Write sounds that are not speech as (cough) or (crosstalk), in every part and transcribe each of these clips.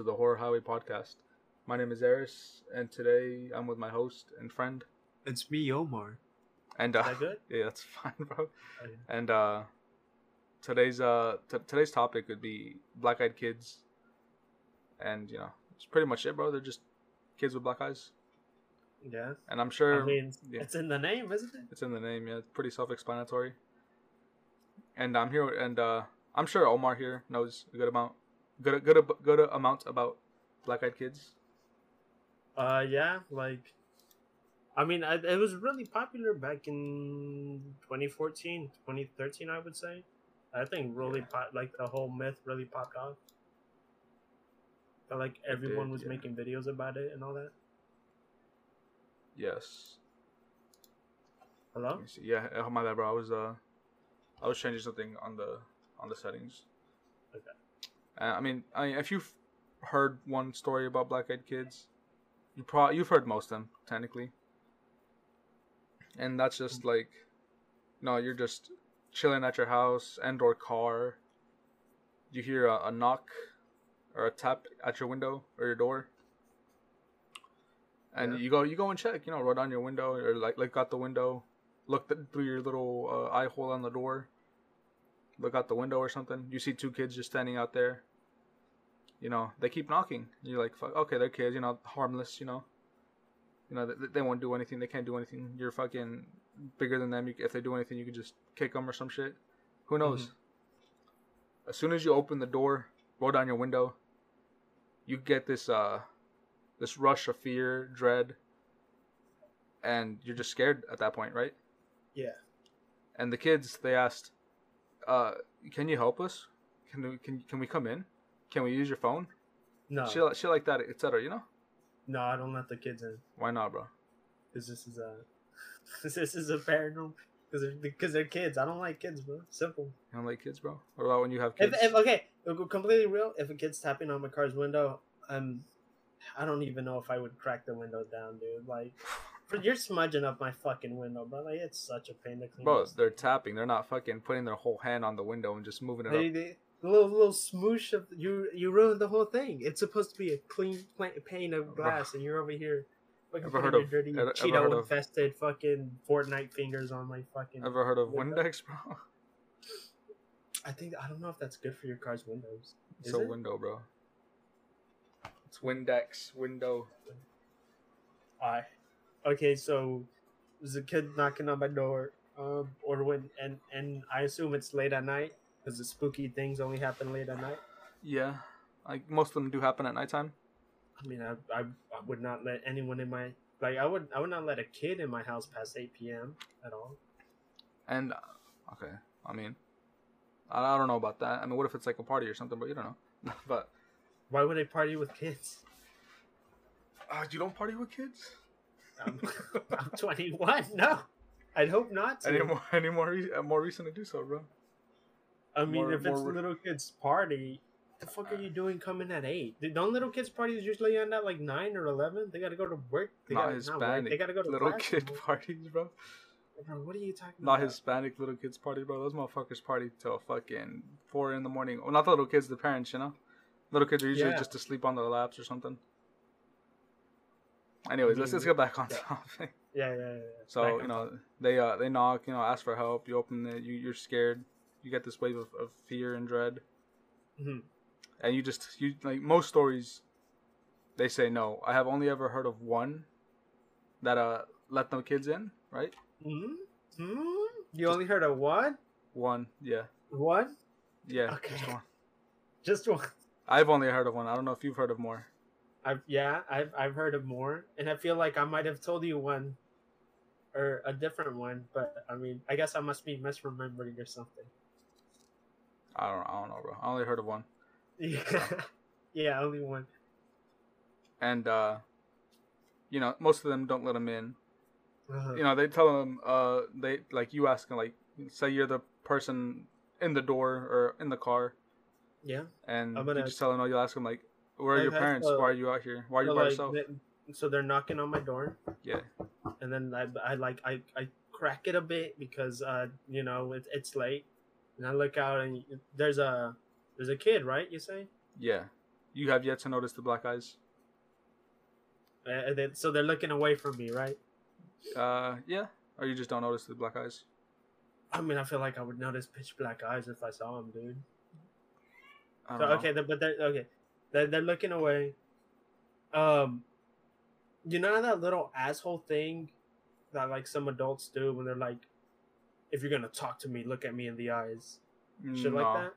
Door Highway Podcast. My name is Aris, and today I'm with my host and friend. It's me, Omar. And uh, that good? (laughs) yeah, that's fine, bro. Oh, yeah. And uh, today's uh t- today's topic would be black eyed kids, and you know it's pretty much it, bro. They're just kids with black eyes, Yeah. and I'm sure I mean, yeah. it's in the name, isn't it? It's in the name, yeah. It's pretty self-explanatory. And I'm here, and uh, I'm sure Omar here knows a good amount, good, good, good amount about black-eyed kids. Uh, yeah. Like, I mean, I, it was really popular back in 2014, 2013, I would say. I think really Yeah. pop, like the whole myth really popped off. Felt like everyone did, was yeah. making videos about it and all that. Yes. Hello? Let me see. Yeah, oh, my bad, bro. I was uh, I was changing something on the on the settings. Okay. Uh, I mean, I mean, if you've heard one story about black-eyed kids, you probably you've heard most of them technically. And that's just like, no, you're just chilling at your house and or car. You hear a, a knock or a tap at your window or your door, and Yeah. you go you go and check. You know, roll down your window or like like out the window, look th- through your little uh, eye hole on the door. Look out the window or something. You see two kids just standing out there. You know, they keep knocking. You're like, Fuck, okay, they're kids. You know, harmless. You know, you know, they, they won't do anything. They can't do anything. You're fucking bigger than them. You, if they do anything, you can just kick them or some shit. Who knows? As soon as you open the door, roll down your window, you get this uh, this rush of fear, dread, and you're just scared at that point, right? Yeah. And the kids, they asked, uh, "Can you help us? Can we can can we come in? Can we use your phone? No. Shit, shit like that, etc. You know? No, I don't let the kids in. Why not, bro? Because this is a. (laughs) this is a paranormal. Because they're, because they're kids. I don't like kids, bro. Simple. You don't like kids, bro? What about when you have kids? if okay, to completely real. If a kid's tapping on my car's window, I'm I don't even know if I would crack the window down, dude. Like, you're smudging up my fucking window, bro. Like, it's such a pain to clean. Bro, they're tapping. They're not fucking putting their whole hand on the window and just moving it They, up. they, little little smoosh of you. You ruined the whole thing. It's supposed to be a clean pane of glass, and you're over here. Fucking Ever putting heard your of- dirty ever- ever Cheeto of- infested fucking Fortnite fingers on my fucking. Ever heard of window? Windex, bro? I think I don't know if that's good for your car's windows. It's a it? window, bro. It's Windex window. I. Okay, so there's a kid knocking on my door, um, or when and and I assume it's late at night because the spooky things only happen late at night. Yeah, like most of them do happen at nighttime. I mean, I, I I would not let anyone in my like I would I would not let a kid in my house past eight p.m. at all. And uh, okay, I mean, I, I don't know about that. I mean, what if it's like a party or something? But you don't know. (laughs) but Why would I party with kids? uh, you don't party with kids I'm, (laughs) I'm 21. No, I'd hope not. To. any more any more re- uh, more reason to do so, bro. I mean, more- if it's more- little kids' party, the fuck are you doing coming at eight? Don't little kids' parties usually end at like nine or eleven? They gotta go to work. They Not gotta, Hispanic. work. They gotta go to work. little class kid tomorrow. parties, bro. Bro, what are you talking Not about? Hispanic little kids party, bro. Those motherfuckers party till fucking four in the morning. Well, not the little kids, the parents, you know. Little kids are usually Yeah. just asleep on their laps or something. Anyways, let's let's get back on Yeah. topic. (laughs) Yeah, yeah, yeah. So Back you know they uh they knock, you know, ask for help. You open it, you you're scared. You get this wave of, of fear and dread, Mhm. and you just you like most stories. They say no. I have only ever heard of one that uh let the kids in, right? Hmm? Hmm? You only heard of one? One, yeah, One? yeah, Okay. just one. (laughs) Just one. I've only heard of one. I don't know if you've heard of more. I've yeah, I've I've heard of more, and I feel like I might have told you one, or a different one. But I mean, I guess I must be misremembering or something. I don't. I don't know, bro. I only heard of one, Yeah, (laughs) yeah, only one. and uh, you know, most of them don't let them in. Uh-huh. You know, they tell them, uh, they like you ask them, like, say you're the person in the door or in the car, Yeah. and I'm you gonna- just tell them, no, you ask them, like, where are your parents? Why are you out here? Why are you So, by like, yourself? they- so they're knocking on my door, Yeah, and then I, I like I, I crack it a bit because uh you know it, it's late, and I look out and there's a there's a kid right you say yeah. You have yet to notice the black eyes. Uh, they, so they're looking away from me, right? Uh, yeah. Or you just don't notice the black eyes. I mean, I feel like I would notice pitch black eyes if I saw them, dude. I So okay, but they're okay. They're, they're looking away. Um, you know that little asshole thing that like some adults do when they're like, "If you're gonna talk to me, look at me in the eyes." Shit like that.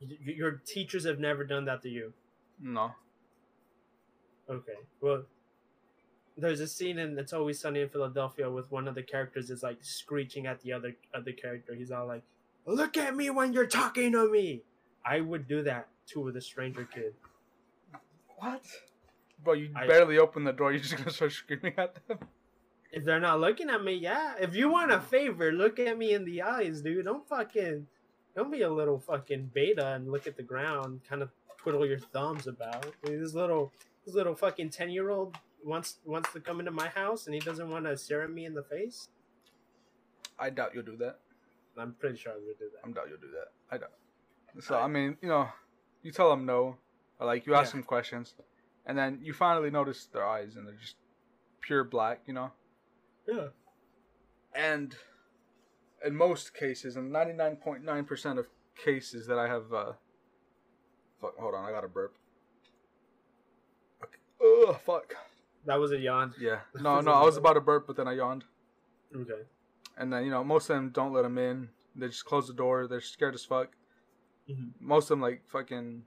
Y- Your teachers have never done that to you. No. Okay. Well, there's a scene in It's Always Sunny in Philadelphia with one of the characters is like screeching at the other other character. He's all like, "Look at me when you're talking to me." I would do that to the stranger kid. What? Bro, you I- barely open the door. You're just gonna start screaming at them. If they're not looking at me, yeah. If you want a favor, look at me in the eyes, dude. Don't fucking, don't be a little fucking beta and look at the ground, kind of twiddle your thumbs about. I mean, this little, this little fucking ten year old wants wants to come into my house and he doesn't want to stare at me in the face. I doubt you'll do that. I'm pretty sure I would do that. I doubt you'll do that. I doubt. So I mean, you know, you tell them no, or like you ask Yeah. them questions, and then you finally notice their eyes, and they're just pure black, you know. Yeah. And in most cases, in ninety nine point nine percent of cases that I have, uh, fuck, hold on, I got a burp. Okay. Ugh, fuck. That was a yawn. Yeah. (laughs) No, no, I was about to burp, but then I yawned. Okay. And then you know, most of them don't let them in. They just close the door. They're scared as fuck. Mhm. Most of them like fucking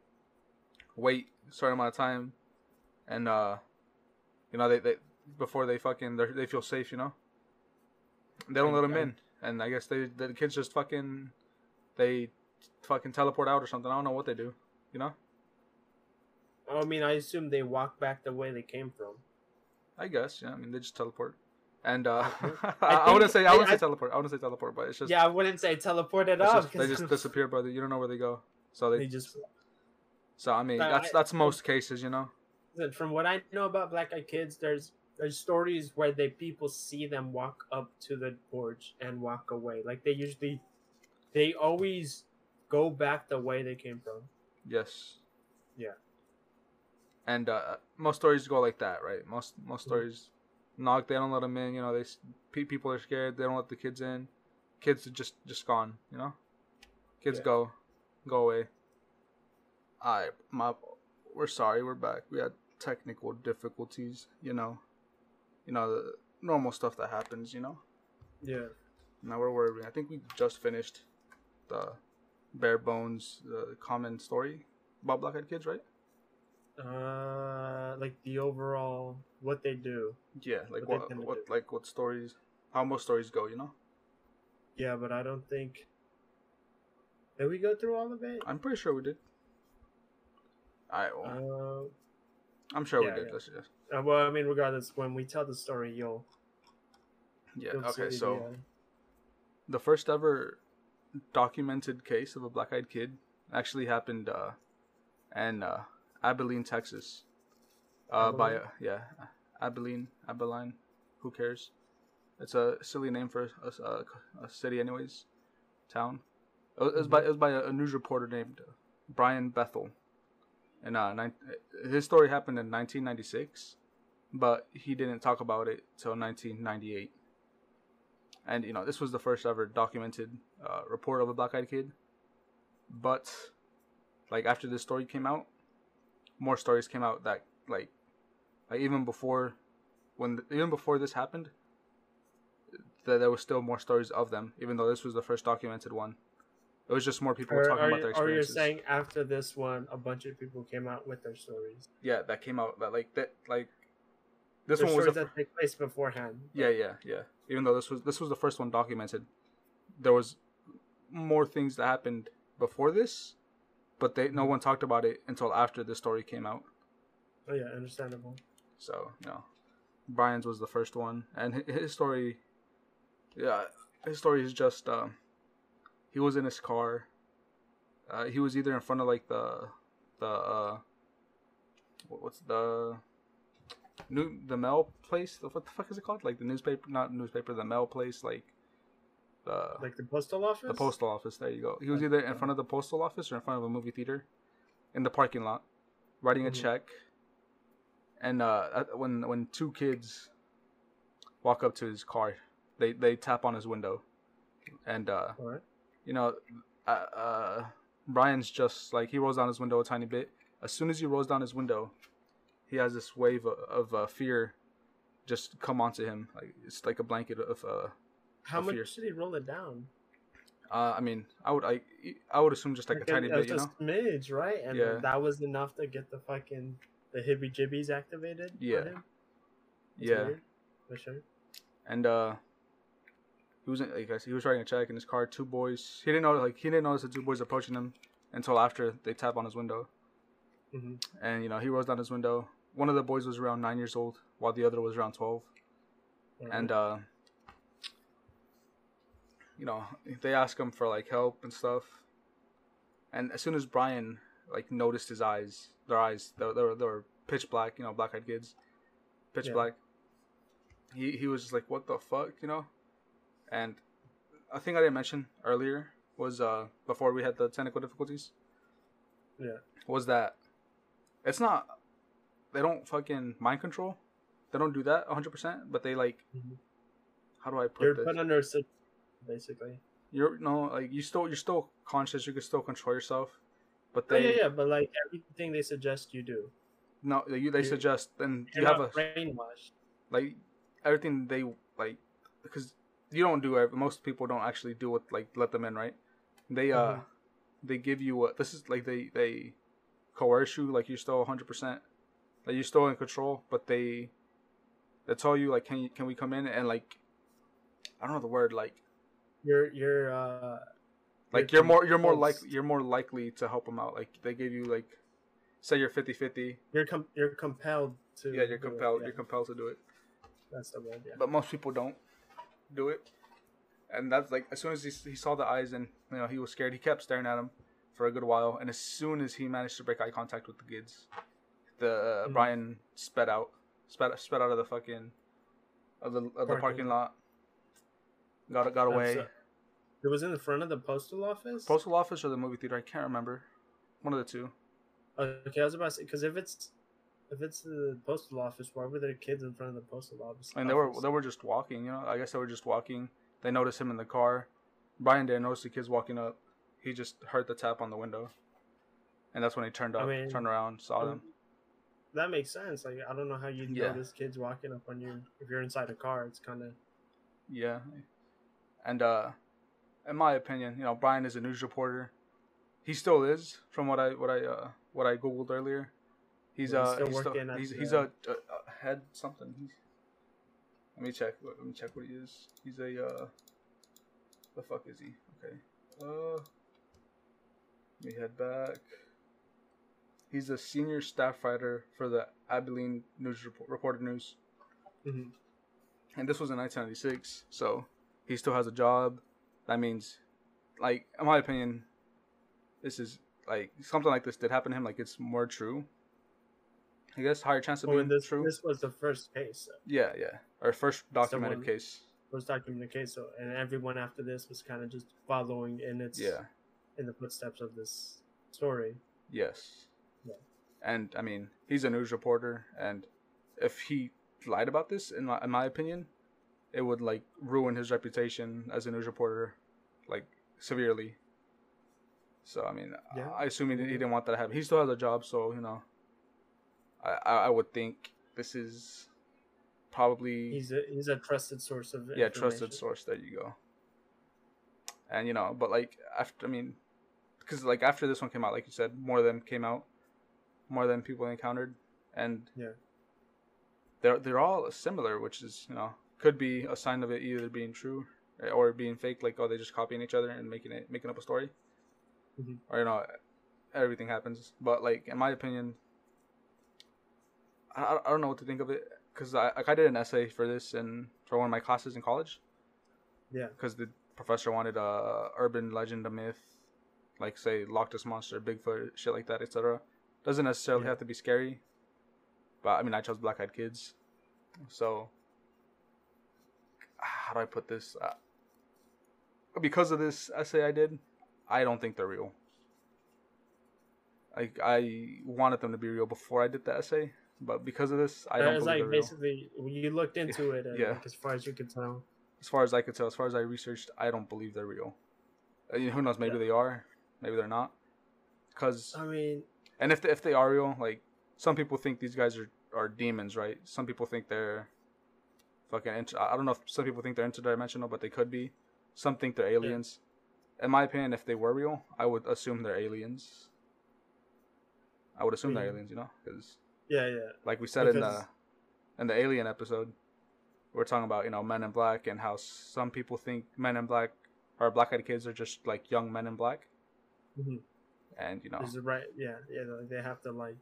wait a certain amount of time, and uh, you know they, they before they fucking they they feel safe. You know, they don't let them in, and I guess they the kids just fucking they fucking teleport out or something. I don't know what they do. You know, I mean, I assume they walk back the way they came from. I guess yeah. I mean they just teleport. And uh, (laughs) I, I wouldn't say I wouldn't I- say teleport. I wouldn't say teleport, but it's just yeah, I wouldn't say teleport it's off. just- they just (laughs) disappear, brother. You don't know where they go. So they they just So I mean, that's that's most cases, you know. From what I know about black eyed kids, there's there's stories where they people see them walk up to the porch and walk away. Like they usually, they always go back the way they came from. Yes. Yeah. And uh, most stories go like that, right? Most most Mhm. stories knock. They don't let them in. You know, they people are scared. They don't let the kids in. Kids are just just gone. You know. Kids Yeah. go, go away. I my, we're sorry. We're back. We had technical difficulties. You know. You know the normal stuff that happens. You know. Yeah. Now where were we? I think we just finished the bare bones, the common story about black eyed kids, right? Uh, like the overall what they do. Yeah, like What what, what, like what stories, how most stories go, you know. Yeah, but I don't think. Did we go through all of it? I'm pretty sure we did. I, well, Uh, I'm sure yeah, we did. yeah. Let's just, uh, well, I mean, regardless, when we tell the story, you'll. yeah. you'll Okay, so the, uh, the first ever documented case of a black eyed kid actually happened uh, in uh, Abilene, Texas. Uh, by Abilene? uh, yeah, Abilene, Abilene. Who cares? It's a silly name for a, a, a city, anyways. Town. It was, it was by it was by a, a news reporter named Brian Bethel. And uh, nine, his story happened in 1996, but he didn't talk about it till 1998 and you know this was the first ever documented uh, report of a black-eyed kid but like after this story came out more stories came out that like like even before when even before this happened that there was still more stories of them even though this was the first documented one it was just more people Or, talking about you, their or you're experiences saying after this one, a bunch of people came out with their stories. yeah that came out that like that like this Their one was stories the that take place beforehand. Yeah, yeah, yeah. Even though this was this was the first one documented, there was more things that happened before this, but they no one talked about it until after the story came out. Oh yeah, understandable. So you know, Brian's was the first one, and his story, yeah, his story is just um, he was in his car. Uh, he was either in front of like the the uh, what's the new the mail place? What the fuck is it called? Like the newspaper, not newspaper, the mail place, like the Like the postal office. the postal office. There you go. He was either in front of the postal office or in front of a movie theater, in the parking lot, writing a Mhm. check, and uh, when when two kids walk up to his car, they they tap on his window, and uh, right. you know, uh, uh, Brian's just like he rolls down his window a tiny bit. As soon as he rolls down his window, he has this wave of, of uh, fear just come onto him. Like it's like a blanket of. How much fear. did he roll it down? uh, I mean, I would I I would assume just like a Like, tiny it bit, you a know. smidge, right? And Yeah. that was enough to get the fucking the hibby jibbies activated. Yeah. him? Yeah, weird, For sure. and uh, he was like I said, he was writing a check in his car. Two boys. He didn't know like he didn't notice the two boys approaching him until after they tap on his window. hmm and you know he rolls down his window. One of the boys was around nine years old, while the other was around twelve. And uh, you know they ask him for like help and stuff. And as soon as Brian like noticed his eyes, their eyes, they, they were they were pitch black, you know, black-eyed kids, pitch Yeah. black. He he was just like, what the fuck, you know? And a thing I didn't mention earlier was uh before we had the technical difficulties yeah. was that it's not they don't fucking mind control they don't do that 100% but they like Mhm. how do i put this put under basically. you're no like you still you're still conscious you can still control yourself but Oh, yeah, yeah, but like everything they suggest you do. no you they You're- suggest and You're have a brainwashed. like everything they like because you don't do it most people don't actually do what like let them in right they uh Mhm. they give you a this is like they they coerce you like you're still 100% like you're still in control but they they tell you like can you can we come in and like i don't know the word like You're you're uh like You're more you're more like you're more likely to help them out like they give you like say you're 50 50 you're com- you're compelled to. yeah you're do it, compelled yeah, you're compelled to do it that's the word. Yeah. but most people don't do it. And that's like as soon as he, he saw the eyes and you know he was scared, he kept staring at him for a good while. And as soon as he managed to break eye contact with the kids, the uh, Mhm. Brian sped out, sped sped out of the fucking of the of the Parking parking lot. Got got away. It was in the front of the postal office. Postal office or the movie theater? I can't remember. One of the two. Okay, I was about to say because if it's if it's the postal office, why were there kids in front of the postal office? And they were they were just walking. You know, I guess they were just walking. They noticed him in the car. Brian didn't notice the kids walking up. He just heard the tap on the window, and that's when he turned I up, mean, turned around, saw Um, them. That makes sense. Like I don't know how you Yeah. notice kids walking up on you if you're inside a car. It's kind of Yeah, and uh, in my opinion, you know, Brian is a news reporter. He still is, from what I what I uh what I googled earlier. He's Yeah, he's uh still he's, still, he's, the- he's a, a, a head something. He's, let me check. Let me check what he is. He's a uh, the fuck is he? Okay. Uh, let me head back. He's a senior staff writer for the Abilene News Report, Reporter News Mhm. and this was in 1996 so he still has a job that means like in my opinion this is like something like this did happen to him like it's more true i guess higher chance of Well, being this true this was the first case, uh, yeah yeah or first documented Someone- case first documented case. So and everyone after this was kind of just following in its yeah in the footsteps of this story. yes Yeah. and i mean he's a news reporter and if he lied about this in my, in my opinion it would like ruin his reputation as a news reporter like severely. So i mean Yeah. i assume he, didn't- he didn't want that to happen. He still has a job so you know. I i, I would think this is probably He's a he's a trusted source of yeah trusted source. There you go. And you know but like after i mean because like after this one came out like you said more of them came out more than people encountered and Yeah. they're they're all similar which is you know could be a sign of it either being true or being fake like oh they're just copying each other and making it making up a story Mhm. or you know everything happens but like in my opinion i, I- I don't know what to think of it because I, like I did an essay for this and for one of my classes in college Yeah. because the professor wanted a urban legend, a myth, like say Loch Ness monster, Bigfoot, shit like that, etc. Doesn't necessarily Yeah. have to be scary, but I mean I chose Black Eyed Kids, so how do I put this? Uh, because of this essay I did, I don't think they're real. like I wanted them to be real before I did the essay, but because of this, I don't believe like they're real. basically you looked into it, and Yeah. like, as far as you could tell. As far as I could tell, as far as I researched, I don't believe they're real. Uh, you know, who knows? Maybe Yeah. they are, maybe they're not. Cause I mean, and if they, if they are real, like some people think these guys are are demons, right? Some people think they're fucking. Inter- I don't know if some people think they're interdimensional, but they could be. Some think they're aliens. In my opinion, if they were real, I would assume they're aliens. I would assume they're Mhm. aliens, you know, because yeah, yeah, like we said in the in the alien episode we're talking about you know men in black and how some people think men in black or black eyed kids are just like young men in black Mhm. and you know is it right? Yeah, yeah. They have to like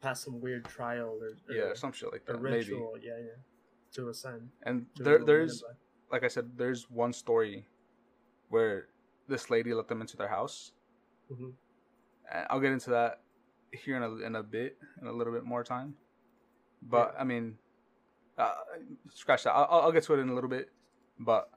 pass some weird trial or, or yeah some shit like that maybe ritual. Yeah, yeah. To ascend. and To there there's like i said there's one story where this lady let them into their house. Mhm. and i'll get into that here in a, in a bit in a little bit more time but Yeah. i mean uh, scratch that I'll, I'll get to it in a little bit but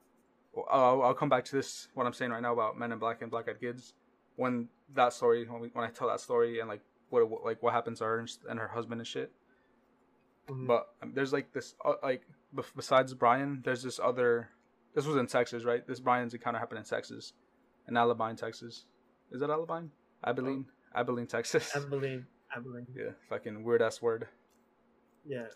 I'll, I'll come back to this what i'm saying right now about men in black and black eyed kids when that story when, we, when i tell that story and like what, what like what happens to her and her husband and shit Mhm. but um, there's like this uh, like besides brian there's this other this was in texas right? This brian's encounter happened in texas in alabine texas. Is that alabine? Abilene? Abilene texas. (laughs) Abilene, Abilene. yeah fucking weird ass word. Yeah,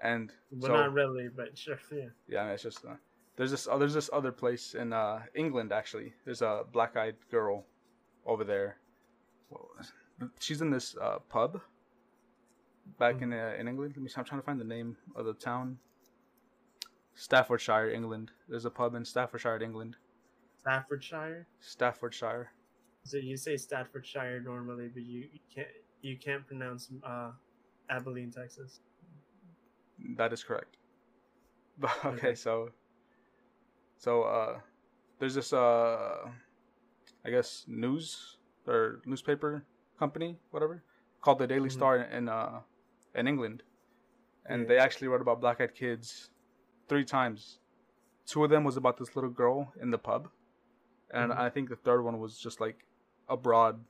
and well, so not really, but sure. Yeah. yeah I mean, it's just uh, there's this uh, there's this other place in uh england actually. There's a black eyed girl over there. She's in this uh pub back in uh, in england let me see, i'm trying to find the name of the town staffordshire england there's a pub in staffordshire england Staffordshire. staffordshire So you say Staffordshire normally, but you, you can't you can't pronounce uh, Abilene, Texas. That is correct. (laughs) But okay, Okay. so so uh there's this uh I guess news or newspaper company, whatever, called the Daily Mhm. Star in uh in England. And Yeah. they actually wrote about black eyed kids three times. Two of them was about this little girl in the pub. And Mhm. I think the third one was just like a broad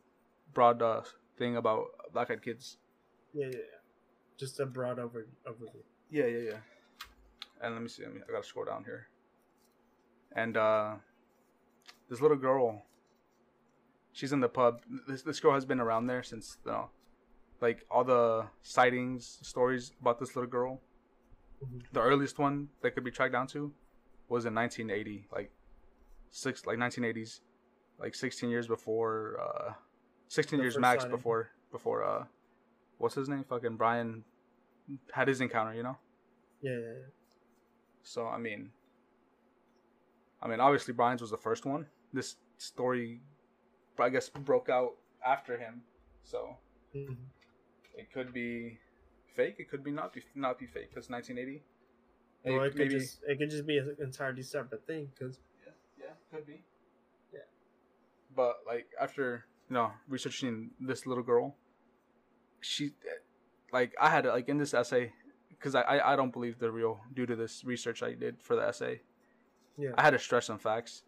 broad uh thing about black eyed kids. Yeah, yeah, yeah. Just a broad over overview. Yeah, yeah, yeah. And let me see. Let me, I gotta scroll down here. And uh, this little girl, she's in the pub. This this girl has been around there since you know, like all the sightings, stories about this little girl. Mhm. The earliest one that could be tracked down to was in 1980, like six, like 1980s, like 16 years before, uh, 16 The years max before before uh, what's his name? Fucking Brian had his encounter, you know. Yeah, yeah, yeah. So I mean, I mean, obviously Brian's was the first one. This story, I guess, broke out after him, so Mhm. It could be fake. It could be not be not be fake because 1980. Well, it could maybe just it could just be an entirely separate thing because yeah, yeah, could be. Yeah. But like after you know researching this little girl, she like I had like in this essay because I, I I don't believe they're real due to this research I did for the essay. yeah, I had to stress some facts,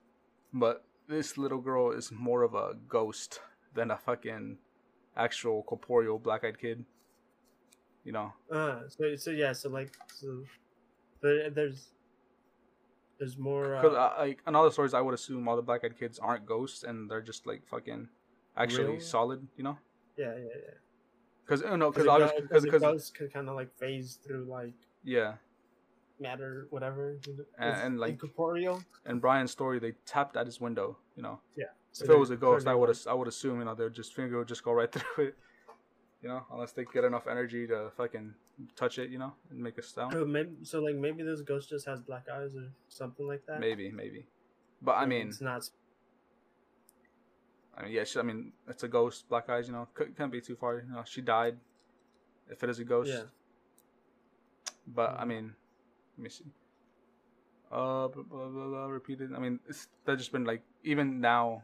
but this little girl is more of a ghost than a fucking actual corporeal black-eyed kid. You know, uh, so so yeah, so like so, but there's there's more. because Uh, like in all the stories, I would assume all the black-eyed kids aren't ghosts and they're just like fucking actually Real? solid. You know, yeah, yeah, yeah. because no, because Because obviously because because because could kind of like phase through like yeah, matter, whatever. And- and, like, incorporeal. And Brian's story, they tapped at his window. You know, So if it was a ghost, I would I would assume you know they'd just finger would just go right (laughs) through it. You know, unless they get enough energy to fucking touch it, you know, and make a sound. Oh, maybe, so like maybe this ghost just has black eyes or something like that. Maybe, maybe. But I mean, it's not. I mean, yeah, she, I mean, it's a ghost, black eyes. You know, C- can't be too far. You know, she died. If it is a ghost, Yeah. But I Mhm. mean, let me see. Uh, blah, blah, blah, blah, repeated. I mean, it's that's just been like even now,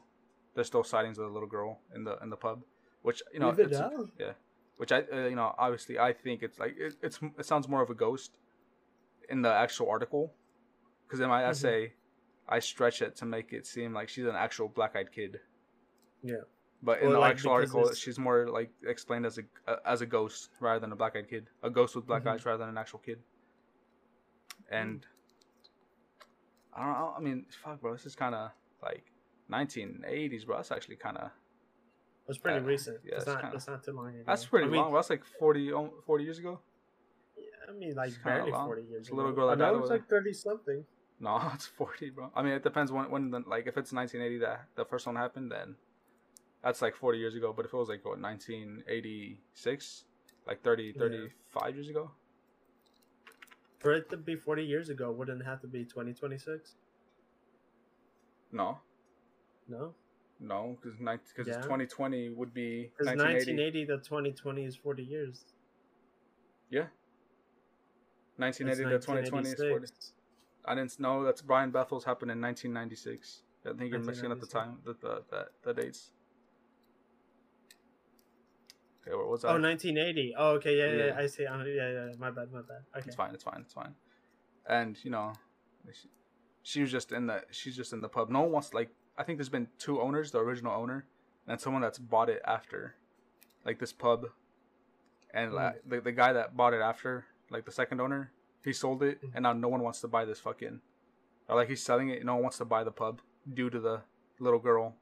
there's still sightings of the little girl in the in the pub, which you know, it's, yeah, which I uh, you know obviously I think it's like it, it's it sounds more of a ghost in the actual article, because in my Mhm. essay, I stretch it to make it seem like she's an actual black eyed kid. Yeah. But in Or, the like, actual article, it's- she's more like explained as a uh, as a ghost rather than a black eyed kid. A ghost with black Mhm. eyes rather than an actual kid. And I don't know. I mean, fuck, bro. This is kind of like 1980s, bro. That's actually kind of It's pretty Uh, recent. yeah, that's, it's not. kinda- It's not too long ago. that's pretty I mean, long. That's like 40 40 years ago. Yeah, I mean, like It's barely long. forty years. It's a little ago. girl that I know died it was like thirty something. No, (laughs) it's 40, bro. I mean, it depends when when the, like if it's 1980 that the first one happened, then that's like 40 years ago. But if it was like what 1986, like 30 Yeah. 35 years ago. For it to be forty years ago, wouldn't it have to be twenty twenty six? No, No, no, because because Yeah. 2020 would be because 1980. nineteen eighty to twenty twenty is forty years. Yeah. 1980 to 2020 is 40. I didn't know that's Brian Bethel's happened in 1996. I think you're mixing at the time, the the, the, the dates. Okay, what was that? Oh, 1980. Oh, okay, yeah, yeah, Yeah. yeah, I see. Uh, yeah, yeah, my bad, my bad. Okay. It's fine. It's fine. It's fine. And you know, she, she was just in the. She's just in the pub. No one wants like. I think there's been two owners. The original owner, and someone that's bought it after, like this pub. And Hmm. like the the guy that bought it after, like the second owner, he sold it, Mhm. and now no one wants to buy this fucking. Or like he's selling it. No one wants to buy the pub due to the little girl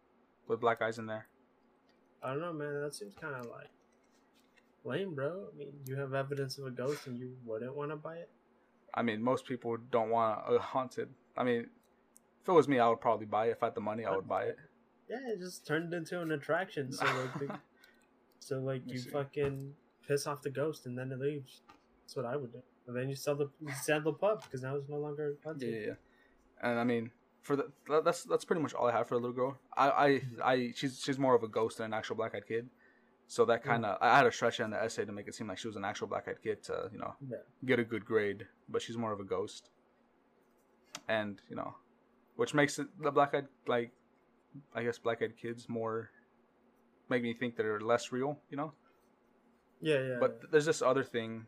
with black eyes in there. I don't know, man. That seems kind of like lame, bro. I mean, you have evidence of a ghost and you wouldn't want to buy it. I mean, most people don't want a haunted. I mean, if it was me, I would probably buy it. If I had the money, I would buy it. Yeah, it just turned into an attraction. So like, the, (laughs) so like you see. fucking piss off the ghost and then it leaves. That's what I would do. And then you sell the you sell the pub because now it's no longer Yeah, haunted. yeah, yeah. And I mean, for the that's that's pretty much all I have for the little girl. I I, Mm-hmm. I she's she's more of a ghost than an actual black eyed kid. So that kind of I had to stretch it in the essay to make it seem like she was an actual black eyed kid to you know Yeah. get a good grade, but she's more of a ghost. And you know, which makes it the black eyed like, I guess black eyed kids more make me think that they're less real. You know. Yeah, yeah. But there's this other thing,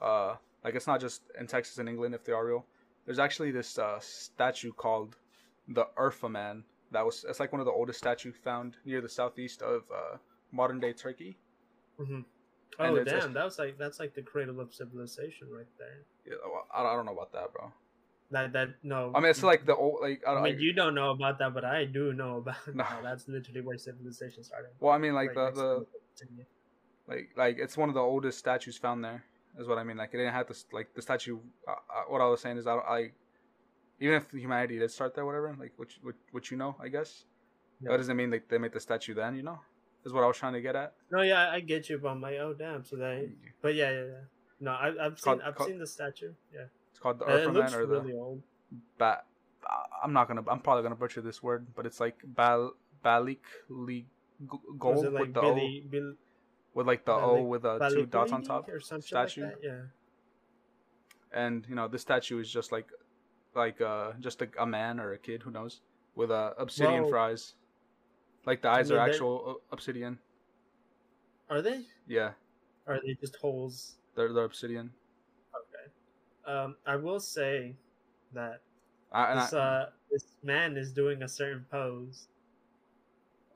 uh, like it's not just in Texas and England if they are real. There's actually this uh, statue called the Urfa Man. That was it's like one of the oldest statues found near the southeast of uh, modern day Turkey. Mm-hmm. Oh it's a- damn, that was like that's like the cradle of civilization right there. Yeah, well, I, I don't know about that, bro. That that no. I mean, it's like the old like I I mean, like, you don't know about that, but I do know about. (laughs) No. No, that's literally where civilization started. well, I mean, like Right the the like like it's one of the oldest statues found there. Is what I mean. Like it didn't have to like the statue. Uh, uh, what I was saying is I, don't- I even if humanity did start there, whatever. Like which which, which you know, I guess. Yeah. That doesn't mean like they made the statue then. You know, is what I was trying to get at. No, yeah, I get you, but I'm like, oh damn. So they, but yeah, yeah, yeah. No, I, I've seen, Called- I've called- seen the statue. Yeah, It's called the And it looks Man or the really old. Bat. I'm not gonna. I'm probably gonna butcher this word, but it's like Bal Balik Li Gold it like with the Billy, Bill, O with like the O with uh, two dots on top or something statue. Like that? Yeah. and you know this statue is just like like uh just a, a man or a kid who knows with uh, obsidian Well, fries like the eyes mean, are actual uh, obsidian Are they? yeah are they just holes? they're, they're obsidian. Um, I will say that I, this uh this man is doing a certain pose.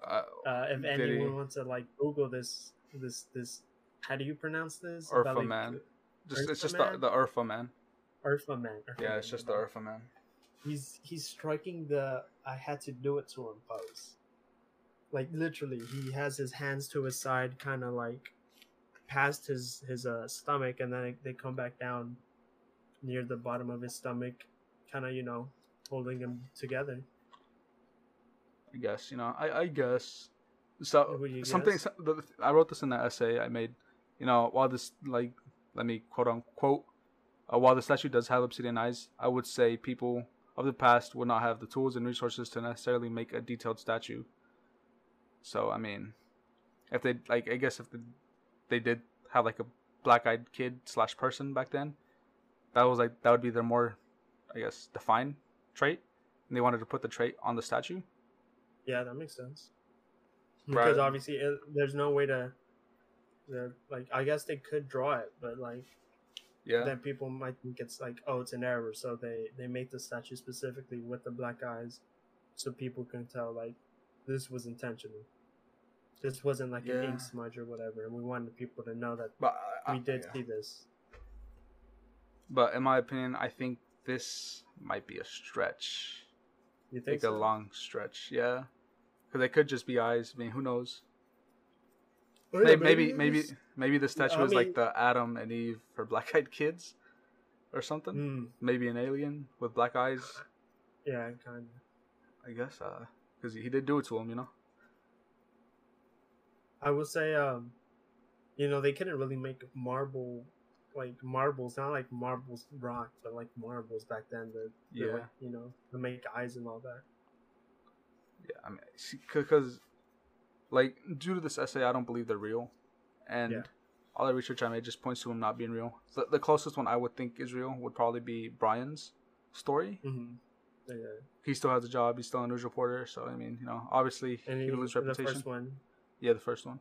Uh, Uh, if anyone he? wants to like Google this, this, this, how do you pronounce this? Urfa Balik- man. just it's just the, man? the Urfa man Urfa man. Urfa yeah man, it's just the. Urfa man He's he's striking the I had to do it to him pose. Like literally, he has his hands to his side, kind of like past his his uh, stomach, and then they come back down near the bottom of his stomach, kind of you know holding him together. I guess you know I I guess so something guess? I wrote this in that essay I made you know while this like let me quote unquote uh, while the statue does have obsidian eyes I would say people of the past would not have the tools and resources to necessarily make a detailed statue so I mean if they like I guess if the, they did have like a black-eyed kid slash person back then that was like that would be their more I guess defined trait and they wanted to put the trait on the statue Yeah, that makes sense. Right. Because obviously, it, there's no way to, to, like, I guess they could draw it, but like, yeah then people might think it's like, oh, it's an error. So they they make the statue specifically with the black eyes, so people can tell like this was intentional. This wasn't like an ink smudge or whatever, and we wanted people to know that But I, we uh, did yeah. see this. But in my opinion, I think this might be a stretch, You think like so? a long stretch. Yeah, because it could just be eyes. I mean, who knows? Yeah, maybe, maybe, maybe, maybe the statue I is mean- like the Adam and Eve for black-eyed kids, or something. Hmm, Maybe an alien with black eyes. yeah, kind of. I guess, uh, because he did do it to him, you know. I would say, um, you know, they couldn't really make marble, like marbles, not like marbles rock, but like marbles back then. The, the, Yeah. like, you know, to make eyes and all that. Yeah, I mean, because, like, due to this essay, I don't believe they're real, and Yeah. all the research I made just points to them not being real. The, the closest one I would think is real would probably be Brian's story. Mm-hmm. Yeah, He still has a job. He's still a news reporter. So I mean, you know, obviously and he he, lose the reputation. first one. Yeah, the first one.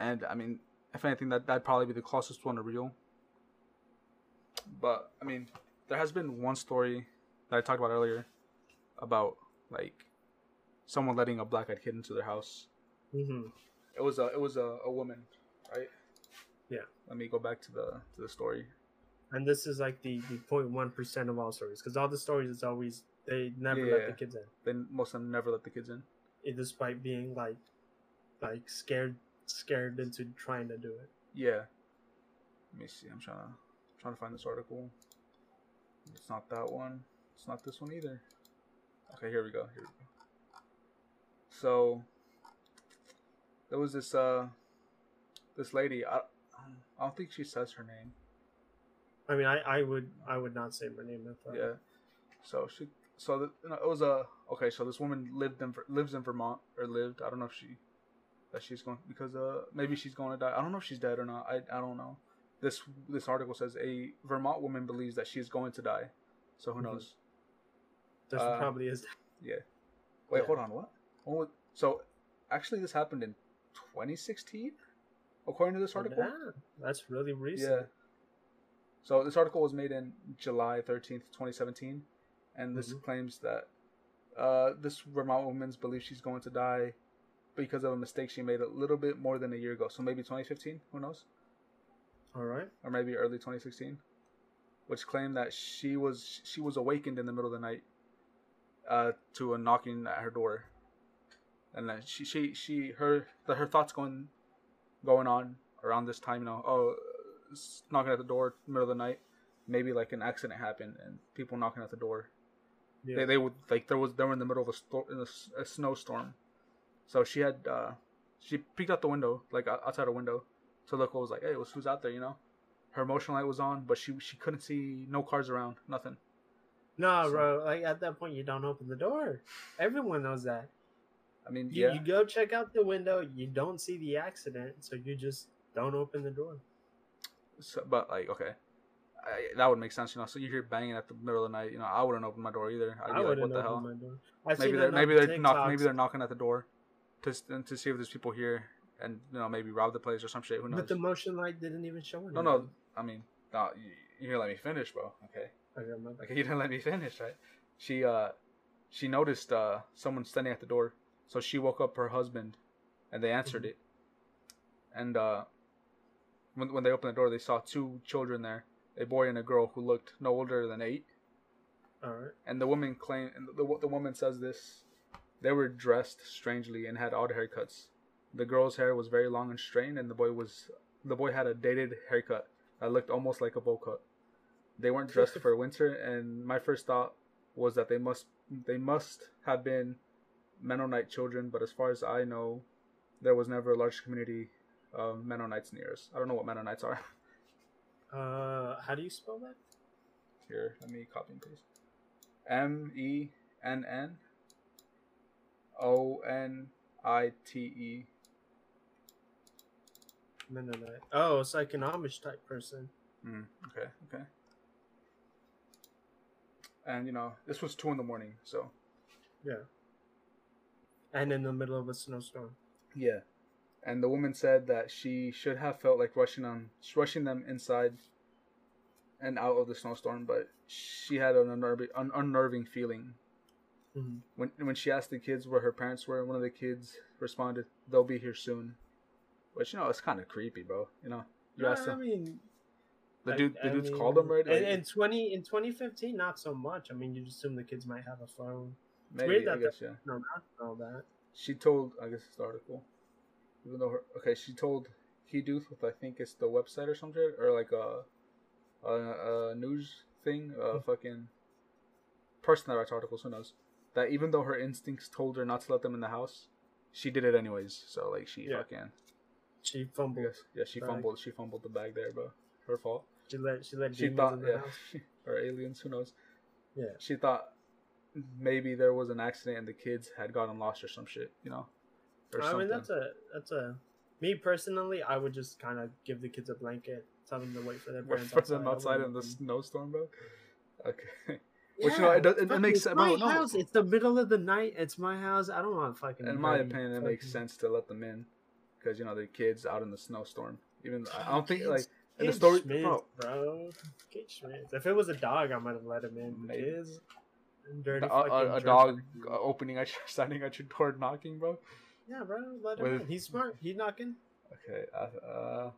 And I mean, if anything, that that'd probably be the closest one to real. But I mean, there has been one story that I talked about earlier about like someone letting a black-eyed kid into their house. Mm-hmm. It was a it was a, a woman, right? Yeah. Let me go back to the to the story. And this is like the the point one percent of all stories, because all the stories is always they never let Yeah. the kids in, Then most of them never let the kids in. despite being like, like scared, scared into trying to do it. Yeah. Let me see. I'm trying to trying to find this article. It's not that one. It's not this one either. Okay, here we go. Here we go. So there was this uh this lady. I I don't think she says her name. I mean, I, I would I would not say her name if I, Yeah. So she so the, you know, it was a okay. So this woman lived in lives in Vermont or lived. I don't know if she that she's going because uh maybe she's going to die. I don't know if she's dead or not. I I don't know. This this article says a Vermont woman believes that she is going to die. So who Mhm. knows? This Uh, probably is. Yeah. Wait, Yeah. hold on. What? When so actually, this happened in 2016, according to this article. Yeah, that's really recent. Yeah. So this article was made in July 13th, 2017, and this Mhm. claims that uh, this Vermont woman's believes she's going to die because of a mistake she made a little bit more than a year ago. So maybe 2015, who knows? All right. Or maybe early 2016, which claimed that she was she was awakened in the middle of the night uh, to a knocking at her door, and then she she she her the, her thoughts going going on around this time. You know, oh, knocking at the door middle of the night. Maybe like an accident happened and people knocking at the door. Yeah. They they would like there was they were in the middle of a sto- in a, a snowstorm, so she had uh she peeked out the window like outside her window to look what was like hey who's who's out there you know. Her motion light was on, but she she couldn't see no cars around, nothing. no, So- bro. Like at that point, you don't open the door. Everyone knows that. I mean, You, yeah, you go check out the window. You don't see the accident, so you just don't open the door. so, but like okay, I, that would make sense, you know. So you hear banging at the middle of the night, you know. I wouldn't open my door either. I'd I be like, what the hell? Maybe they're maybe they're knock, maybe they're knocking at the door to to see if there's people here and you know maybe rob the place or some shit. Who knows? But the motion light didn't even show anything. no, no. I mean, no, you, you didn't let me finish, bro. Okay, Okay, my you didn't let me finish, right? She uh, she noticed uh someone standing at the door, so she woke up her husband, and they answered Mhm. it. And uh, when when they opened the door, they saw two children there, a boy and a girl who looked no older than eight. All right. And the woman claimed, and the the woman says this, they were dressed strangely and had odd haircuts. The girl's hair was very long and straight, and the boy was the boy had a dated haircut that looked almost like a bowl cut. They weren't dressed for winter, and my first thought was that they must they must have been Mennonite children. But as far as I know, there was never a large community of Mennonites near us. I don't know what Mennonites are. (laughs) Uh, how do you spell that? Here, let me copy and paste. M E N N O N I T E. Mennonite. Oh, it's like an Amish type person. Mm, okay, okay. And you know, this was two in the morning, so Yeah. And in the middle of a snowstorm. yeah. And the woman said that she should have felt like rushing on, rushing them inside and out of the snowstorm, but she had an unnerving, un- unnerving feeling hmm when when she asked the kids where her parents were, one of the kids responded, "They'll be here soon," which you know it's kind of creepy, bro. You know, you No, asked I mean, The I- dude, the I dude's mean, called them right. In, Like, in twenty in twenty fifteen, not so much. I mean, you assume the kids might have a phone. maybe weird I that guess yeah. No, not all that. She told, I guess it's the article. Even though her, okay, she told Heduth with I think it's the website or something or like a a, a news thing, a Hmm. fucking person that writes articles. Who knows? That even though her instincts told her not to let them in the house, she did it anyways. So like she Yeah. fucking, She fumbled. guess, yeah, she Bag. fumbled. She fumbled the bag there, bro. Her fault. She let she let She demons thought, in the yeah, house. (laughs) or aliens. Who knows? Yeah. She thought maybe there was an accident and the kids had gotten lost or some shit. You know. Or I mean, that's a that's a. Me personally, I would just kind of give the kids a blanket, tell them to wait for their Wait parents for outside. them outside in the snowstorm, bro. Okay. (laughs) Which, you know, it it- it makes sense, My no. house. It's the middle of the night. It's my house. I don't want fucking. In my opinion, it makes sense to let them in because you know they're kids out in the snowstorm. Even I don't think like in the story, Schmitz, bro. bro. Kid Schmitz. If it was a dog, I might have let him in. Maybe. Kids, dirty A, fucking a, a dog uh, opening at your, (laughs) standing at your door knocking, bro. Yeah, bro. Let him With- in. He's smart. He's knocking. Okay, uh, uh,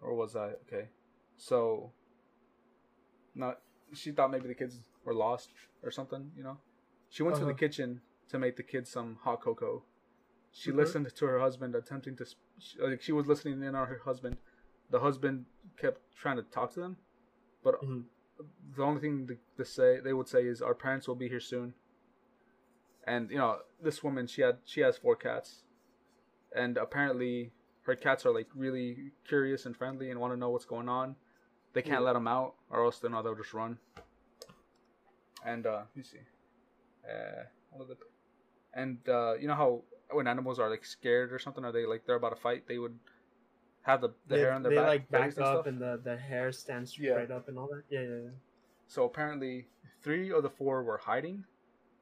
where was I? Okay, so, not she thought maybe the kids were lost or something. You know, she went to the Uh-huh. kitchen to make the kids some hot cocoa. She Mhm. listened to her husband attempting to, she, like she was listening in on her husband. The husband kept trying to talk to them, but Mhm. the only thing to, to say they would say is our parents will be here soon. And you know, this woman she had she has four cats, and apparently her cats are like really curious and friendly and want to know what's going on. They can't Yeah. let them out, or else they know they'll just run. And uh, let me see, uh, what are the, and uh, you know how when animals are like scared or something, or they like they're about to fight, they would have the, the they hair on their they back, like bellies back and up stuff. and the, the hair stands Yeah. straight up and all that. Yeah, yeah, yeah. So apparently, three of the four were hiding,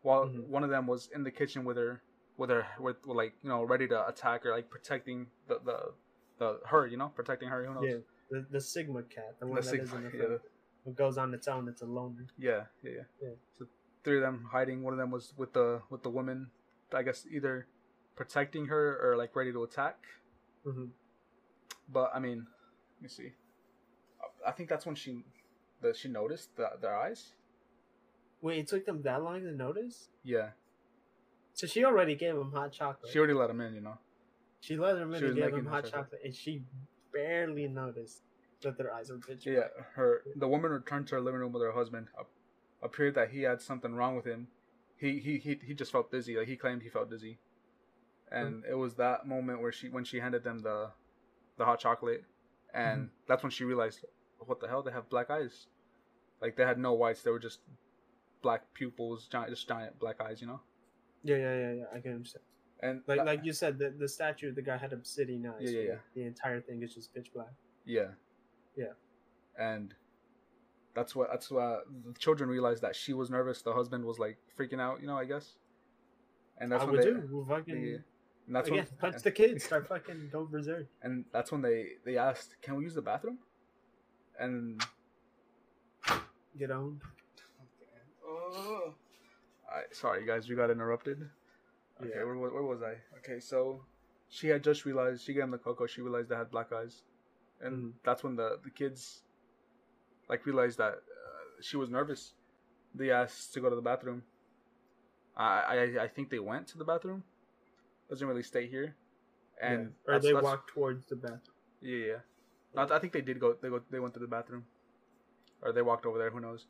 while Mhm. one of them was in the kitchen with her, with her, with, with like you know ready to attack or like protecting the the, the her, you know, protecting her. Who knows? The, the Sigma cat, the one The that Sigma, is in the yeah, front. What goes on its own, it's a loner. Yeah, yeah, yeah. Yeah. So three of them hiding. One of them was with the with the woman. I guess either protecting her or like ready to attack. hmm But I mean, let me see. I think that's when she, that she noticed the, their eyes. Wait, it took them that long to notice? Yeah, So she already gave him hot chocolate. she already let him in. You know. She let him in She and gave him hot chocolate, and she barely noticed that their eyes were pitch Yeah, her the woman returned to her living room with her husband. Ap- Appeared that he had something wrong with him. He he he he just felt dizzy. Like he claimed he felt dizzy, and mm. it was that moment where she when she handed them the the hot chocolate, and mm-hmm. that's when she realized, what the hell? They have black eyes. Like they had no whites. They were just black pupils, giant, just giant black eyes. You know. Yeah, yeah, yeah, yeah. I can understand. And Like, that- like you said, the the statue, the guy had obsidian eyes. Yeah, yeah, yeah. The entire thing is just pitch black. Yeah. Yeah. And that's what that's why the children realized that she was nervous. The husband was like freaking out, you know, I guess. And that's I when would they do. We'll fucking yeah, and that's again, when punch (laughs) the kids, start fucking go berserk. and that's when they they asked, "Can we use the bathroom?" And Get on. oh, I sorry you guys, we got interrupted. Okay, Yeah. where, where was I? Okay, so she had just realized she gave him the cocoa. She realized they had black eyes, and Mhm. that's when the the kids like realized that uh, she was nervous. They asked to go to the bathroom. I I I think they went to the bathroom. Doesn't really stay here, and yeah. or they that's- walk towards the bathroom. Yeah, yeah. Not, I think they did go. They go. They went to the bathroom, or they walked over there. Who knows?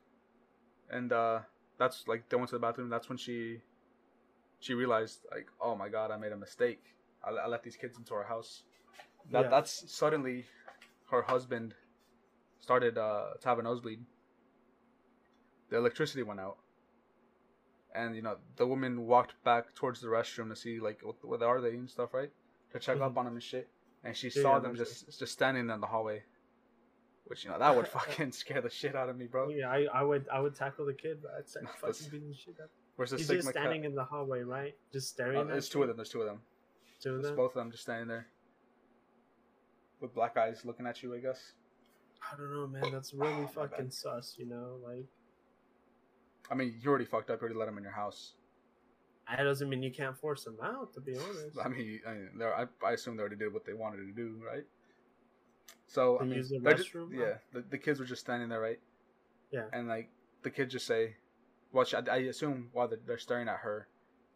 And uh that's like they went to the bathroom. That's when she she realized like, oh my god, I made a mistake. I, I let these kids into our house. That Yeah. that's suddenly her husband started uh, to have a nosebleed. The electricity went out, and you know the woman walked back towards the restroom to see like what, what are they and stuff, right? To check up Mhm. on them and shit. And she Yeah, saw yeah, them just just standing in the hallway, which you know that would (laughs) fucking scare the shit out of me, bro. Yeah, I, I would I would tackle the kid, but I'd (laughs) fucking beating the shit out. Where's the He's Sigma just standing cat? in the hallway, right? Just staring. Oh, at there's two of them. There's two of them. Two of There's them. both of them just standing there with black eyes looking at you. I guess. I don't know, man. That's really (sighs) My fucking sus. You know, like I mean, you already fucked up. You already let him in your house. That doesn't mean you can't force them out. To be (laughs) honest, I mean, I, mean, I, I assume they already did what they wanted to do, right? So I mean, the they're just- yeah, the, the kids were just standing there, right? Yeah. And like the kids just say, "Well, I, I assume while they're, they're staring at her,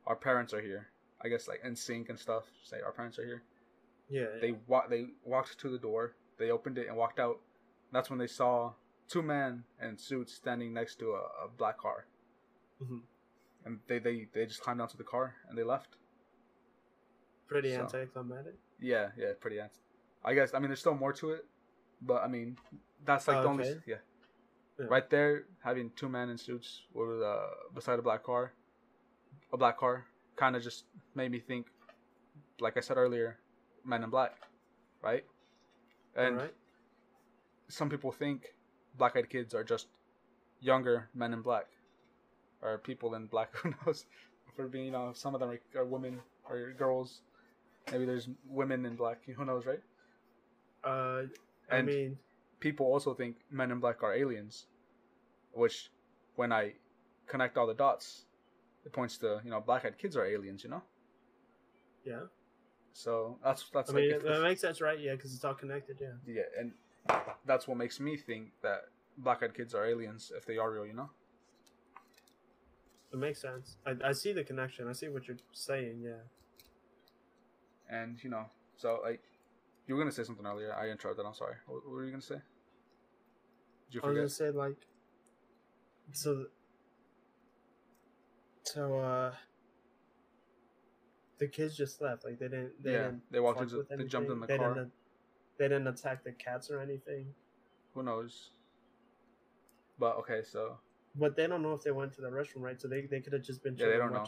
our parents are here. I guess like in sync and stuff. Say our parents are here. yeah, They wa- they walked to the door. They opened it and walked out. That's when they saw two men in suits standing next to a, a black car. Mhm. And they, they they just climbed onto the car and they left. pretty so- anticlimactic. Yeah, yeah, pretty ant. I guess I mean there's still more to it, but I mean that's like Oh, the only okay. yeah. Yeah. Right there, having two men in suits with uh, beside a black car, a black car, kind of just made me think, like I said earlier, Men in Black, right? And Alright. some people think black-eyed kids are just younger men in black, or people in black. (laughs) Who knows? For being, you know, some of them are, are women or girls. Maybe there's women in black. Who knows, right? Uh, I And mean, people also think Men in Black are aliens, which, when I connect all the dots, it points to you know black-eyed kids are aliens. You know, yeah. so that's that's I mean, if- that makes sense, right? Yeah, because it's all connected. Yeah. yeah, and that's what makes me think that black-eyed kids are aliens if they are real. You know. It makes sense. I, I see the connection. I see what you're saying. Yeah. And you know, so like, you were gonna say something earlier. I interrupted. I'm sorry. What, what were you gonna say? Did you I was gonna say like, so, so uh, the kids just left. Like they didn't. They Yeah, didn't they walked into- they jumped in the they car. Didn't, they didn't attack the cats or anything. Who knows? But okay, so But they don't know if they went to the restroom, right? So they, they could have just been Yeah, they don't know.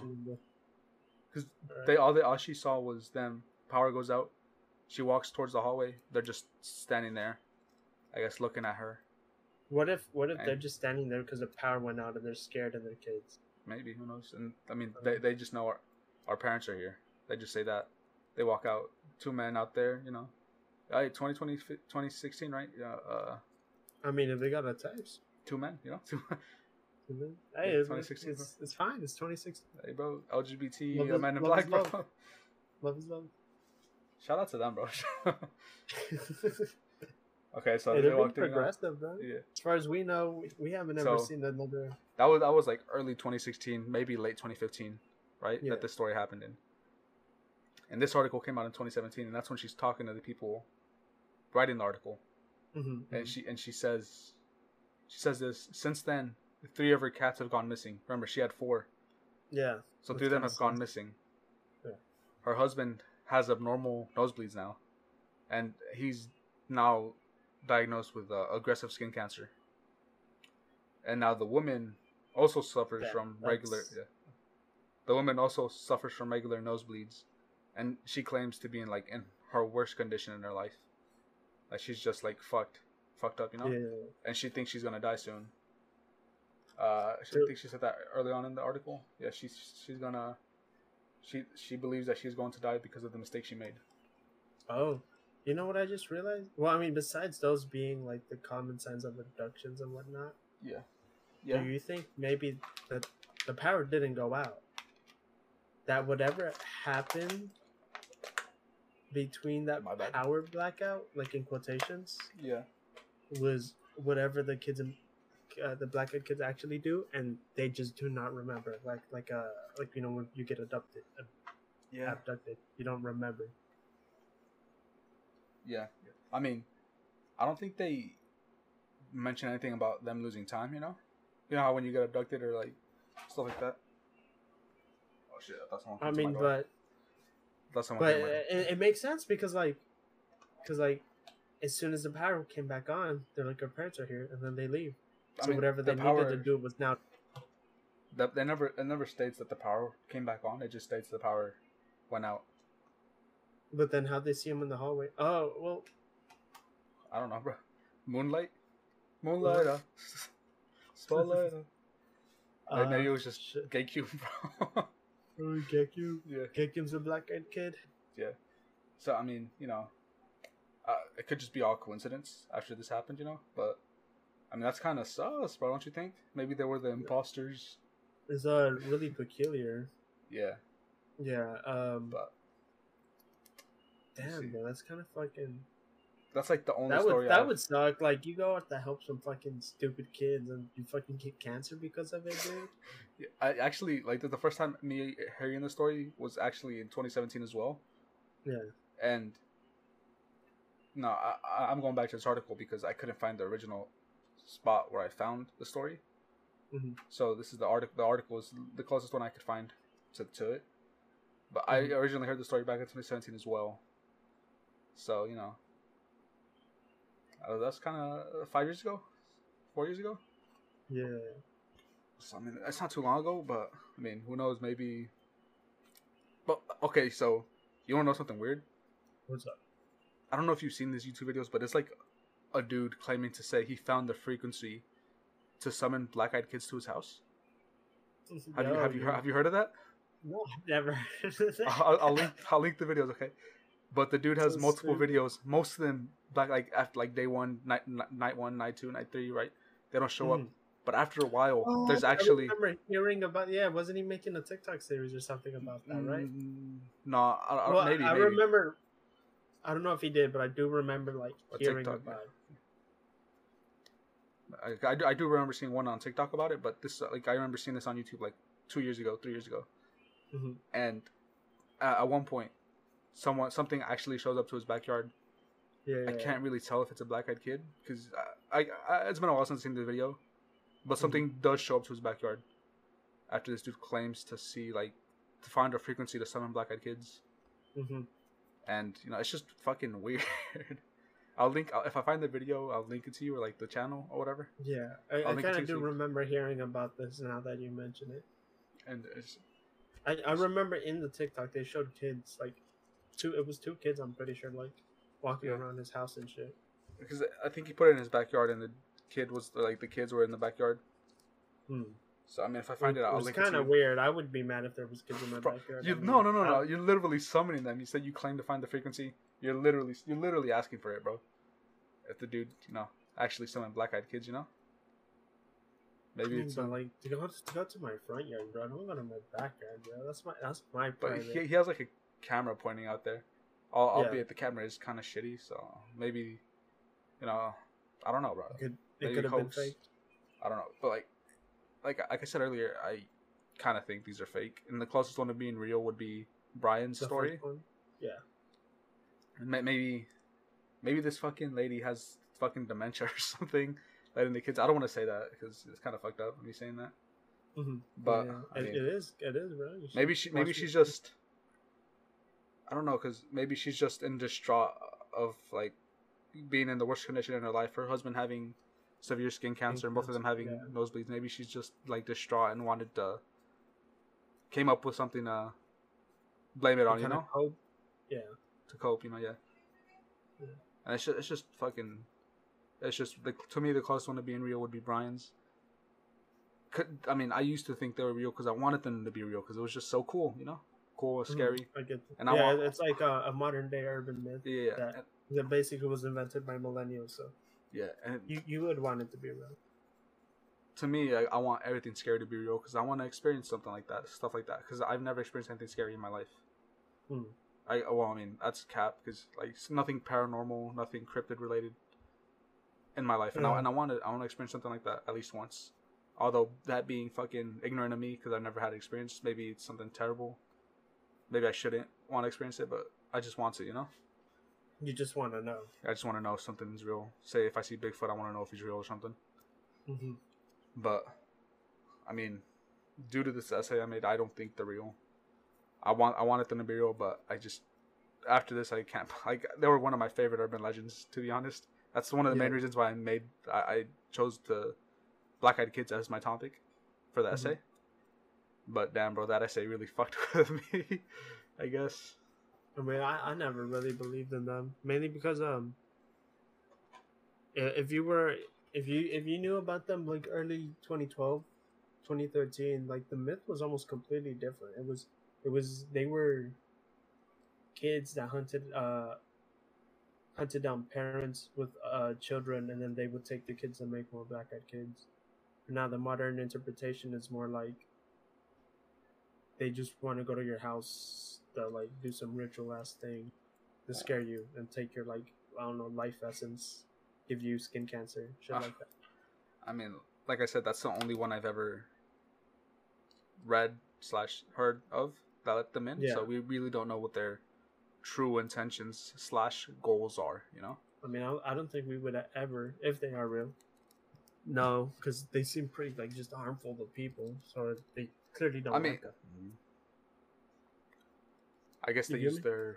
Because the. they all they all she saw was them. Power goes out. She walks towards the hallway. They're just standing there, I guess, looking at her. What if what if I- they're just standing there because the power went out and they're scared of their kids? Maybe who knows? And I mean, they they just know our our parents are here. They just say that. They walk out. Two men out there, you know. Hey, 2020, 2016, right? Yeah. Uh, I mean, if they got a types, two men, you know. (laughs) Two. men. hey, Yeah, it's, 2016, it's, it's fine. It's 2016. hey, bro. LGBT Love is- men in black, is bro. love. (laughs) Love is love. Shout out to them, bro. (laughs) okay, so hey, they walked progressive, bro. Yeah. As far as we know, we, haven't ever So- seen another. That was that was like early 2016, maybe late 2015, right? Yeah. That this story happened in. And this article came out in 2017, and that's when she's talking to the people writing the article, Mhm, and mhm. she and she says, she says this. Since then, three of her cats have gone missing. Remember, she had four, yeah, so three of them have gone missing. Yeah. Her husband has abnormal nosebleeds now, and he's now diagnosed with uh, aggressive skin cancer. And now the woman also suffers from regular. Yeah. The woman also suffers from regular nosebleeds, and she claims to be in like in her worst condition in her life. Like she's just like fucked, fucked up, you know. yeah. And she thinks she's gonna die soon. Uh, she Really? think she said that early on in the article. Yeah, she's she's gonna. She she believes that she's going to die because of the mistake she made. Oh, you know what I just realized? Well, I mean, besides those being like the common signs of abductions and whatnot, Yeah. Yeah. Do you think maybe that the power didn't go out? That whatever happened between that power blackout, like in quotations, Yeah. was whatever the kids, uh, the black-eyed kids actually do, and they just do not remember. Like, like, uh, like you know, when you get abducted, Yeah. abducted, you don't remember. Yeah. I mean, I don't think they mention anything about them losing time. You know, you know how when you get abducted or like stuff like that. Oh shit! That's someone. I came to my mean, but That's someone. but came to my door. it, it makes sense because like because like as soon as the power came back on they're like our parents are here and then they leave I so mean, whatever the they power- needed to do was now That they never it never states that the power came back on. It just states the power went out. but then how'd they see him in the hallway oh well I don't know, bro. Moonlight, moonlight, uh, (laughs) spotlight. (laughs) Uh. maybe it was just shit. (laughs) Bro. oh, yeah. Gekyu's a black-eyed kid Yeah. So I mean, you know, uh, it could just be all coincidence after this happened, you know. But I mean, that's kind of sus, bro. Don't you think? Maybe they were the imposters. Is uh really peculiar Yeah, Yeah. Um. but. Damn, man, that's kind of fucking. that's like the only That story. would that I've- would suck. Like you go out to help some fucking stupid kids and you fucking get cancer because of it, dude. Yeah, I actually like the, the first time me hearing the story was actually in 2017 as well. Yeah. And no, I, I- I'm going back to this article because I couldn't find the original spot where I found the story. Mhm. So this is the article. The article is the closest one I could find to, to it. But I Mhm. originally heard the story back in 2017 as well. So you know, uh, that's kind of five years ago, four years ago. Yeah. So I mean, it's not too long ago, but I mean, who knows? Maybe. But okay, so you want to know something weird? What's up? I don't know if you've seen these YouTube videos, but it's like a dude claiming to say he found the frequency to summon black-eyed kids to his house. Have you have you dude. heard, have you heard of that? No, I've never. heard of that. I'll, I'll link I'll link the videos, okay? But the dude has So multiple stupid. videos. Most of them black like after like day one, night night one, night two, night three, right? They don't show up. Mhm. But after a while, Oh, there's I actually remember hearing about. Yeah, wasn't he making a TikTok series or something about that, right? Mm, no, I, I, well, maybe I maybe. remember. I don't know if he did, but I do remember like A hearing TikTok, about. I, I, do, I do remember seeing one on TikTok about it, but this like I remember seeing this on YouTube like two years ago, three years ago, Mhm. and uh, at one point, someone something actually shows up to his backyard. Yeah, I can't really tell if it's a black-eyed kid because I, I, I it's been a while since I've seen the video, but something does show up to his backyard after this dude claims to see like to find a frequency to summon black-eyed kids, Mhm. and you know it's just fucking (laughs) weird. I'll link I'll, if I find the video, I'll link it to you or like the channel or whatever. Yeah, I, I'll I it kind of do you- remember hearing about this now that you mention it. And it's I, I remember in the TikTok they showed kids like two. It was two kids. I'm pretty sure like walking Yeah. around his house and shit. because I think he put it in his backyard, and the kid was like the kids were in the backyard. Hmm. So I mean, if I find it, I'll was link it to kind of weird. I would be mad if there was kids in my Bro, backyard. You, I mean, no, no, no, no. You're literally summoning them. You said you claim to find the frequency. You're literally, you're literally asking for it, bro. If the dude, you know, actually selling black-eyed kids, you know, I maybe mean, it's. but like to go to go to my front yard, bro. Don't go to my backyard, bro. That's my that's my but he, he has like a camera pointing out there. Al- Yeah. Albeit the camera is kind of shitty, so maybe, you know, I don't know, bro. It could it could have been faked. I don't know, but like, like like I said earlier, I kind of think these are fake, and the closest one to being real would be Brian's The story. Yeah. Maybe, maybe this fucking lady has fucking dementia or (laughs) something. Letting the kids. I don't want to say that because it's kind of fucked up me saying that. hmm But yeah. I mean, it is it is bro. You maybe she. Maybe she's it. just. I don't know, cause maybe she's just in distraught of like being in the worst condition in her life. Her husband having severe skin cancer, and both of them having cancer, nosebleeds. Maybe she's just like distraught and wanted to. Came up with something to blame it on, you know. Yeah. to cope, you know, yeah. And it's just, it's just fucking. It's just the, to me the closest one to being real would be Brian's. Could, I mean, I used to think they were real because I wanted them to be real because it was just so cool, you know, cool, Mhm. scary. I get. And I yeah, want- it's like a, a modern day urban myth Yeah, that and- that basically was invented by millennials. So yeah. And you you would want it to be real. to me, I, I want everything scary to be real because I want to experience something like that, stuff like that. Because I've never experienced anything scary in my life. Hmm. I well, I mean that's cap because like s- nothing paranormal, nothing cryptid related in my life, and I, and I want to I want to experience something like that at least once. Although that being fucking ignorant of me because I've never had experience, maybe it's something terrible. Maybe I shouldn't want to experience it, but I just want to, you know. You just want to know. I just want to know if something's real. Say if I see Bigfoot, I want to know if he's real or something. hmm But I mean, due to this essay I made, I don't think they're real. I want I wanted them to be real, but I just after this I can't. (laughs) Like they were one of my favorite urban legends, to be honest. That's one of the main reasons why I made I, I chose the Black Eyed Kids as my topic for the Mhm. essay. But damn, bro, that essay really (laughs) fucked with me. I guess. I mean, I, I never really believed in them, mainly because um, if you were if you if you knew about them like early 2012, 2013, like the myth was almost completely different. It was it was they were kids that hunted uh hunted down parents with uh children, and then they would take the kids and make more black-eyed kids. Now the modern interpretation is more like they just want to go to your house to like do some ritual ass thing to scare you and take your like I don't know life essence, give you skin cancer, shit Ah. like that. I mean, like I said, that's the only one I've ever read slash heard of that let them in. Yeah. So we really don't know what their true intentions slash goals are. You know. I mean, I, I don't think we would ever, if they are real. No, because they seem pretty like just harmful to people, so they clearly don't I mean, us. Mm-hmm. I guess You they use me? their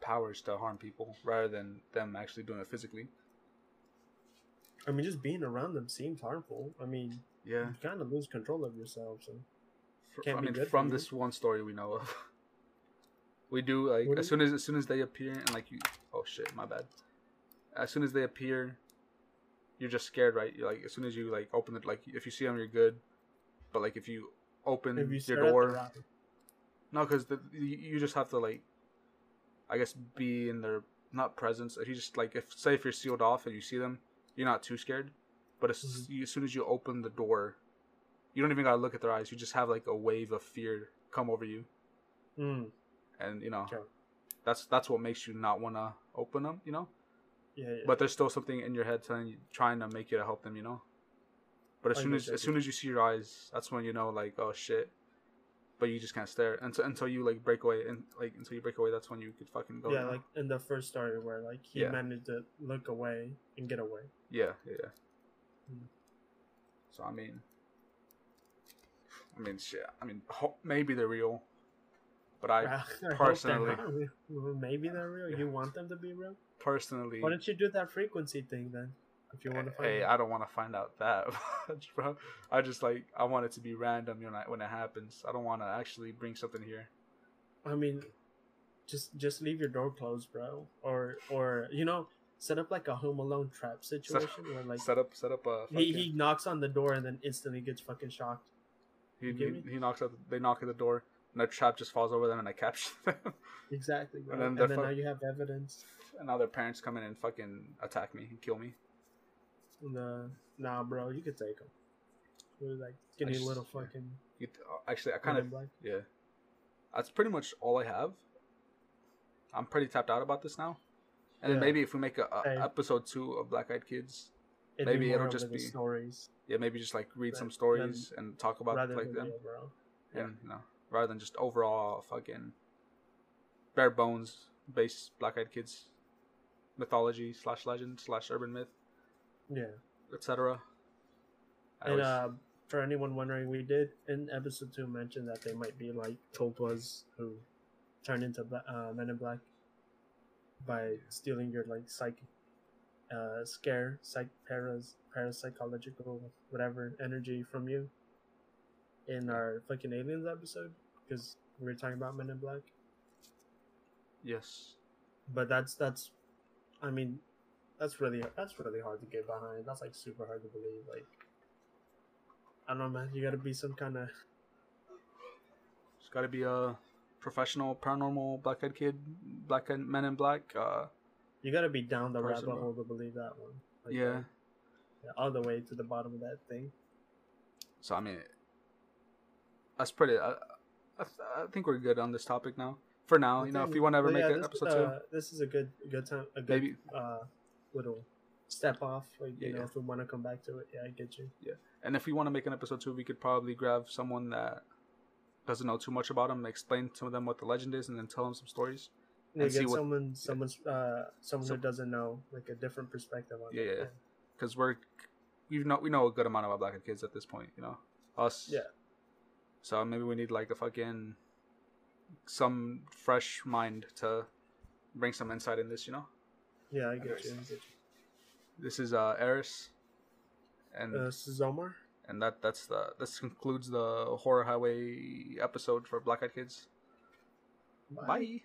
powers to harm people rather than them actually doing it physically. I mean, just being around them seems harmful. I mean, Yeah. you kind of lose control of yourself. So Fr- I be mean, good from you. this one story we know of, (laughs) we do like What as soon as as soon as they appear and like you. Oh shit, my bad. As soon as they appear, you're just scared, right? You're like as soon as you like open it, like if you see them, you're good. But like if you open if you your stare at the door, no, because you just have to like, I guess, be in their not presence. If you just like, if say if you're sealed off and you see them, you're not too scared. But as, Mhm. as soon as you open the door, you don't even gotta look at their eyes. You just have like a wave of fear come over you, Mm, and you know, Okay. that's that's what makes you not wanna open them. You know, yeah, yeah. but there's still something in your head telling you, trying to make you to help them. You know, but as I soon as as soon as you see your eyes, that's when you know like oh shit. But you just can't stare until until you like break away and like until you break away. That's when you could fucking go. yeah, like in the first story where like he Yeah. managed to look away and get away. Yeah, yeah. yeah. Mm. So I mean, I mean, shit. I mean, ho- maybe they're real, but I (laughs) I they're personally-. (laughs) Well, maybe they're real. You want them to be real? personally, Why don't you do that frequency thing then? If you want to find hey, out. I don't want to find out that (laughs) much, bro. I just like I want it to be random you know, when it happens. I don't want to actually bring something here. I mean, just just leave your door closed, bro. Or or you know, set up like a Home Alone trap situation where like set up, set up a. he, he knocks on the door and then instantly gets fucking shocked. He, you get me? he, he knocks at. They knock at the door, and the trap just falls over them, and I capture (laughs) them. Exactly, bro. And And then then, they're now you have evidence. and now their parents come in and fucking attack me and kill me. Uh, nah, bro, you could take them. like skinny just- little fucking. You, actually, I kind of. Yeah. That's pretty much all I have. I'm pretty tapped out about this now. And then maybe if we make a, a Hey. episode two of Black Eyed Kids, It'd maybe it'll just be- stories yeah, maybe just like read Right. some stories and talk about like them. Yeah. and you know, rather than just overall fucking bare bones based Black Eyed Kids mythology slash legend slash urban myth, Yeah. etc. And always- uh, for anyone wondering, we did in episode two mention that they might be like Toltwas who turn into Bla- uh, Men in Black by stealing your like psych, uh, scare, psych, paras, parapsychological, whatever energy from you. In our fucking aliens episode, because we were talking about Men in Black. yes, But that's that's, I mean, that's really that's really hard to get behind. That's like super hard to believe. Like, I don't know, man. You got to be some kind of it's got to be a professional paranormal Black Eyed Kid, Black Eyed Men in Black. Uh, you got to be down the rabbit hole to believe that one. Like, yeah. uh, yeah, all the way to the bottom of that thing. So I mean, that's pretty. I, I, I think we're good on this topic now. For now, you know, if you want to ever make yeah, an episode is, two, uh, this is a good good time. A good maybe uh, little step off. Like you Yeah, know, yeah. if we want to come back to it, yeah, I get you. Yeah, and if we want to make an episode two, we could probably grab someone that doesn't know too much about them, explain to them what the legend is, and then tell them some stories. And get what- someone, someone's, uh, someone So- who doesn't know, like a different perspective on Yeah, it. yeah. Because we're we know we know a good amount about Black Kids at this point, you know, us. Yeah. So maybe we need like a fucking some fresh mind to bring some insight in this, you know. Yeah, I get Anyways. you. I get you. This is uh Aris, and Uh, this is Omar. and that that's the this concludes the horror highway episode for Black Eyed Kids. Bye.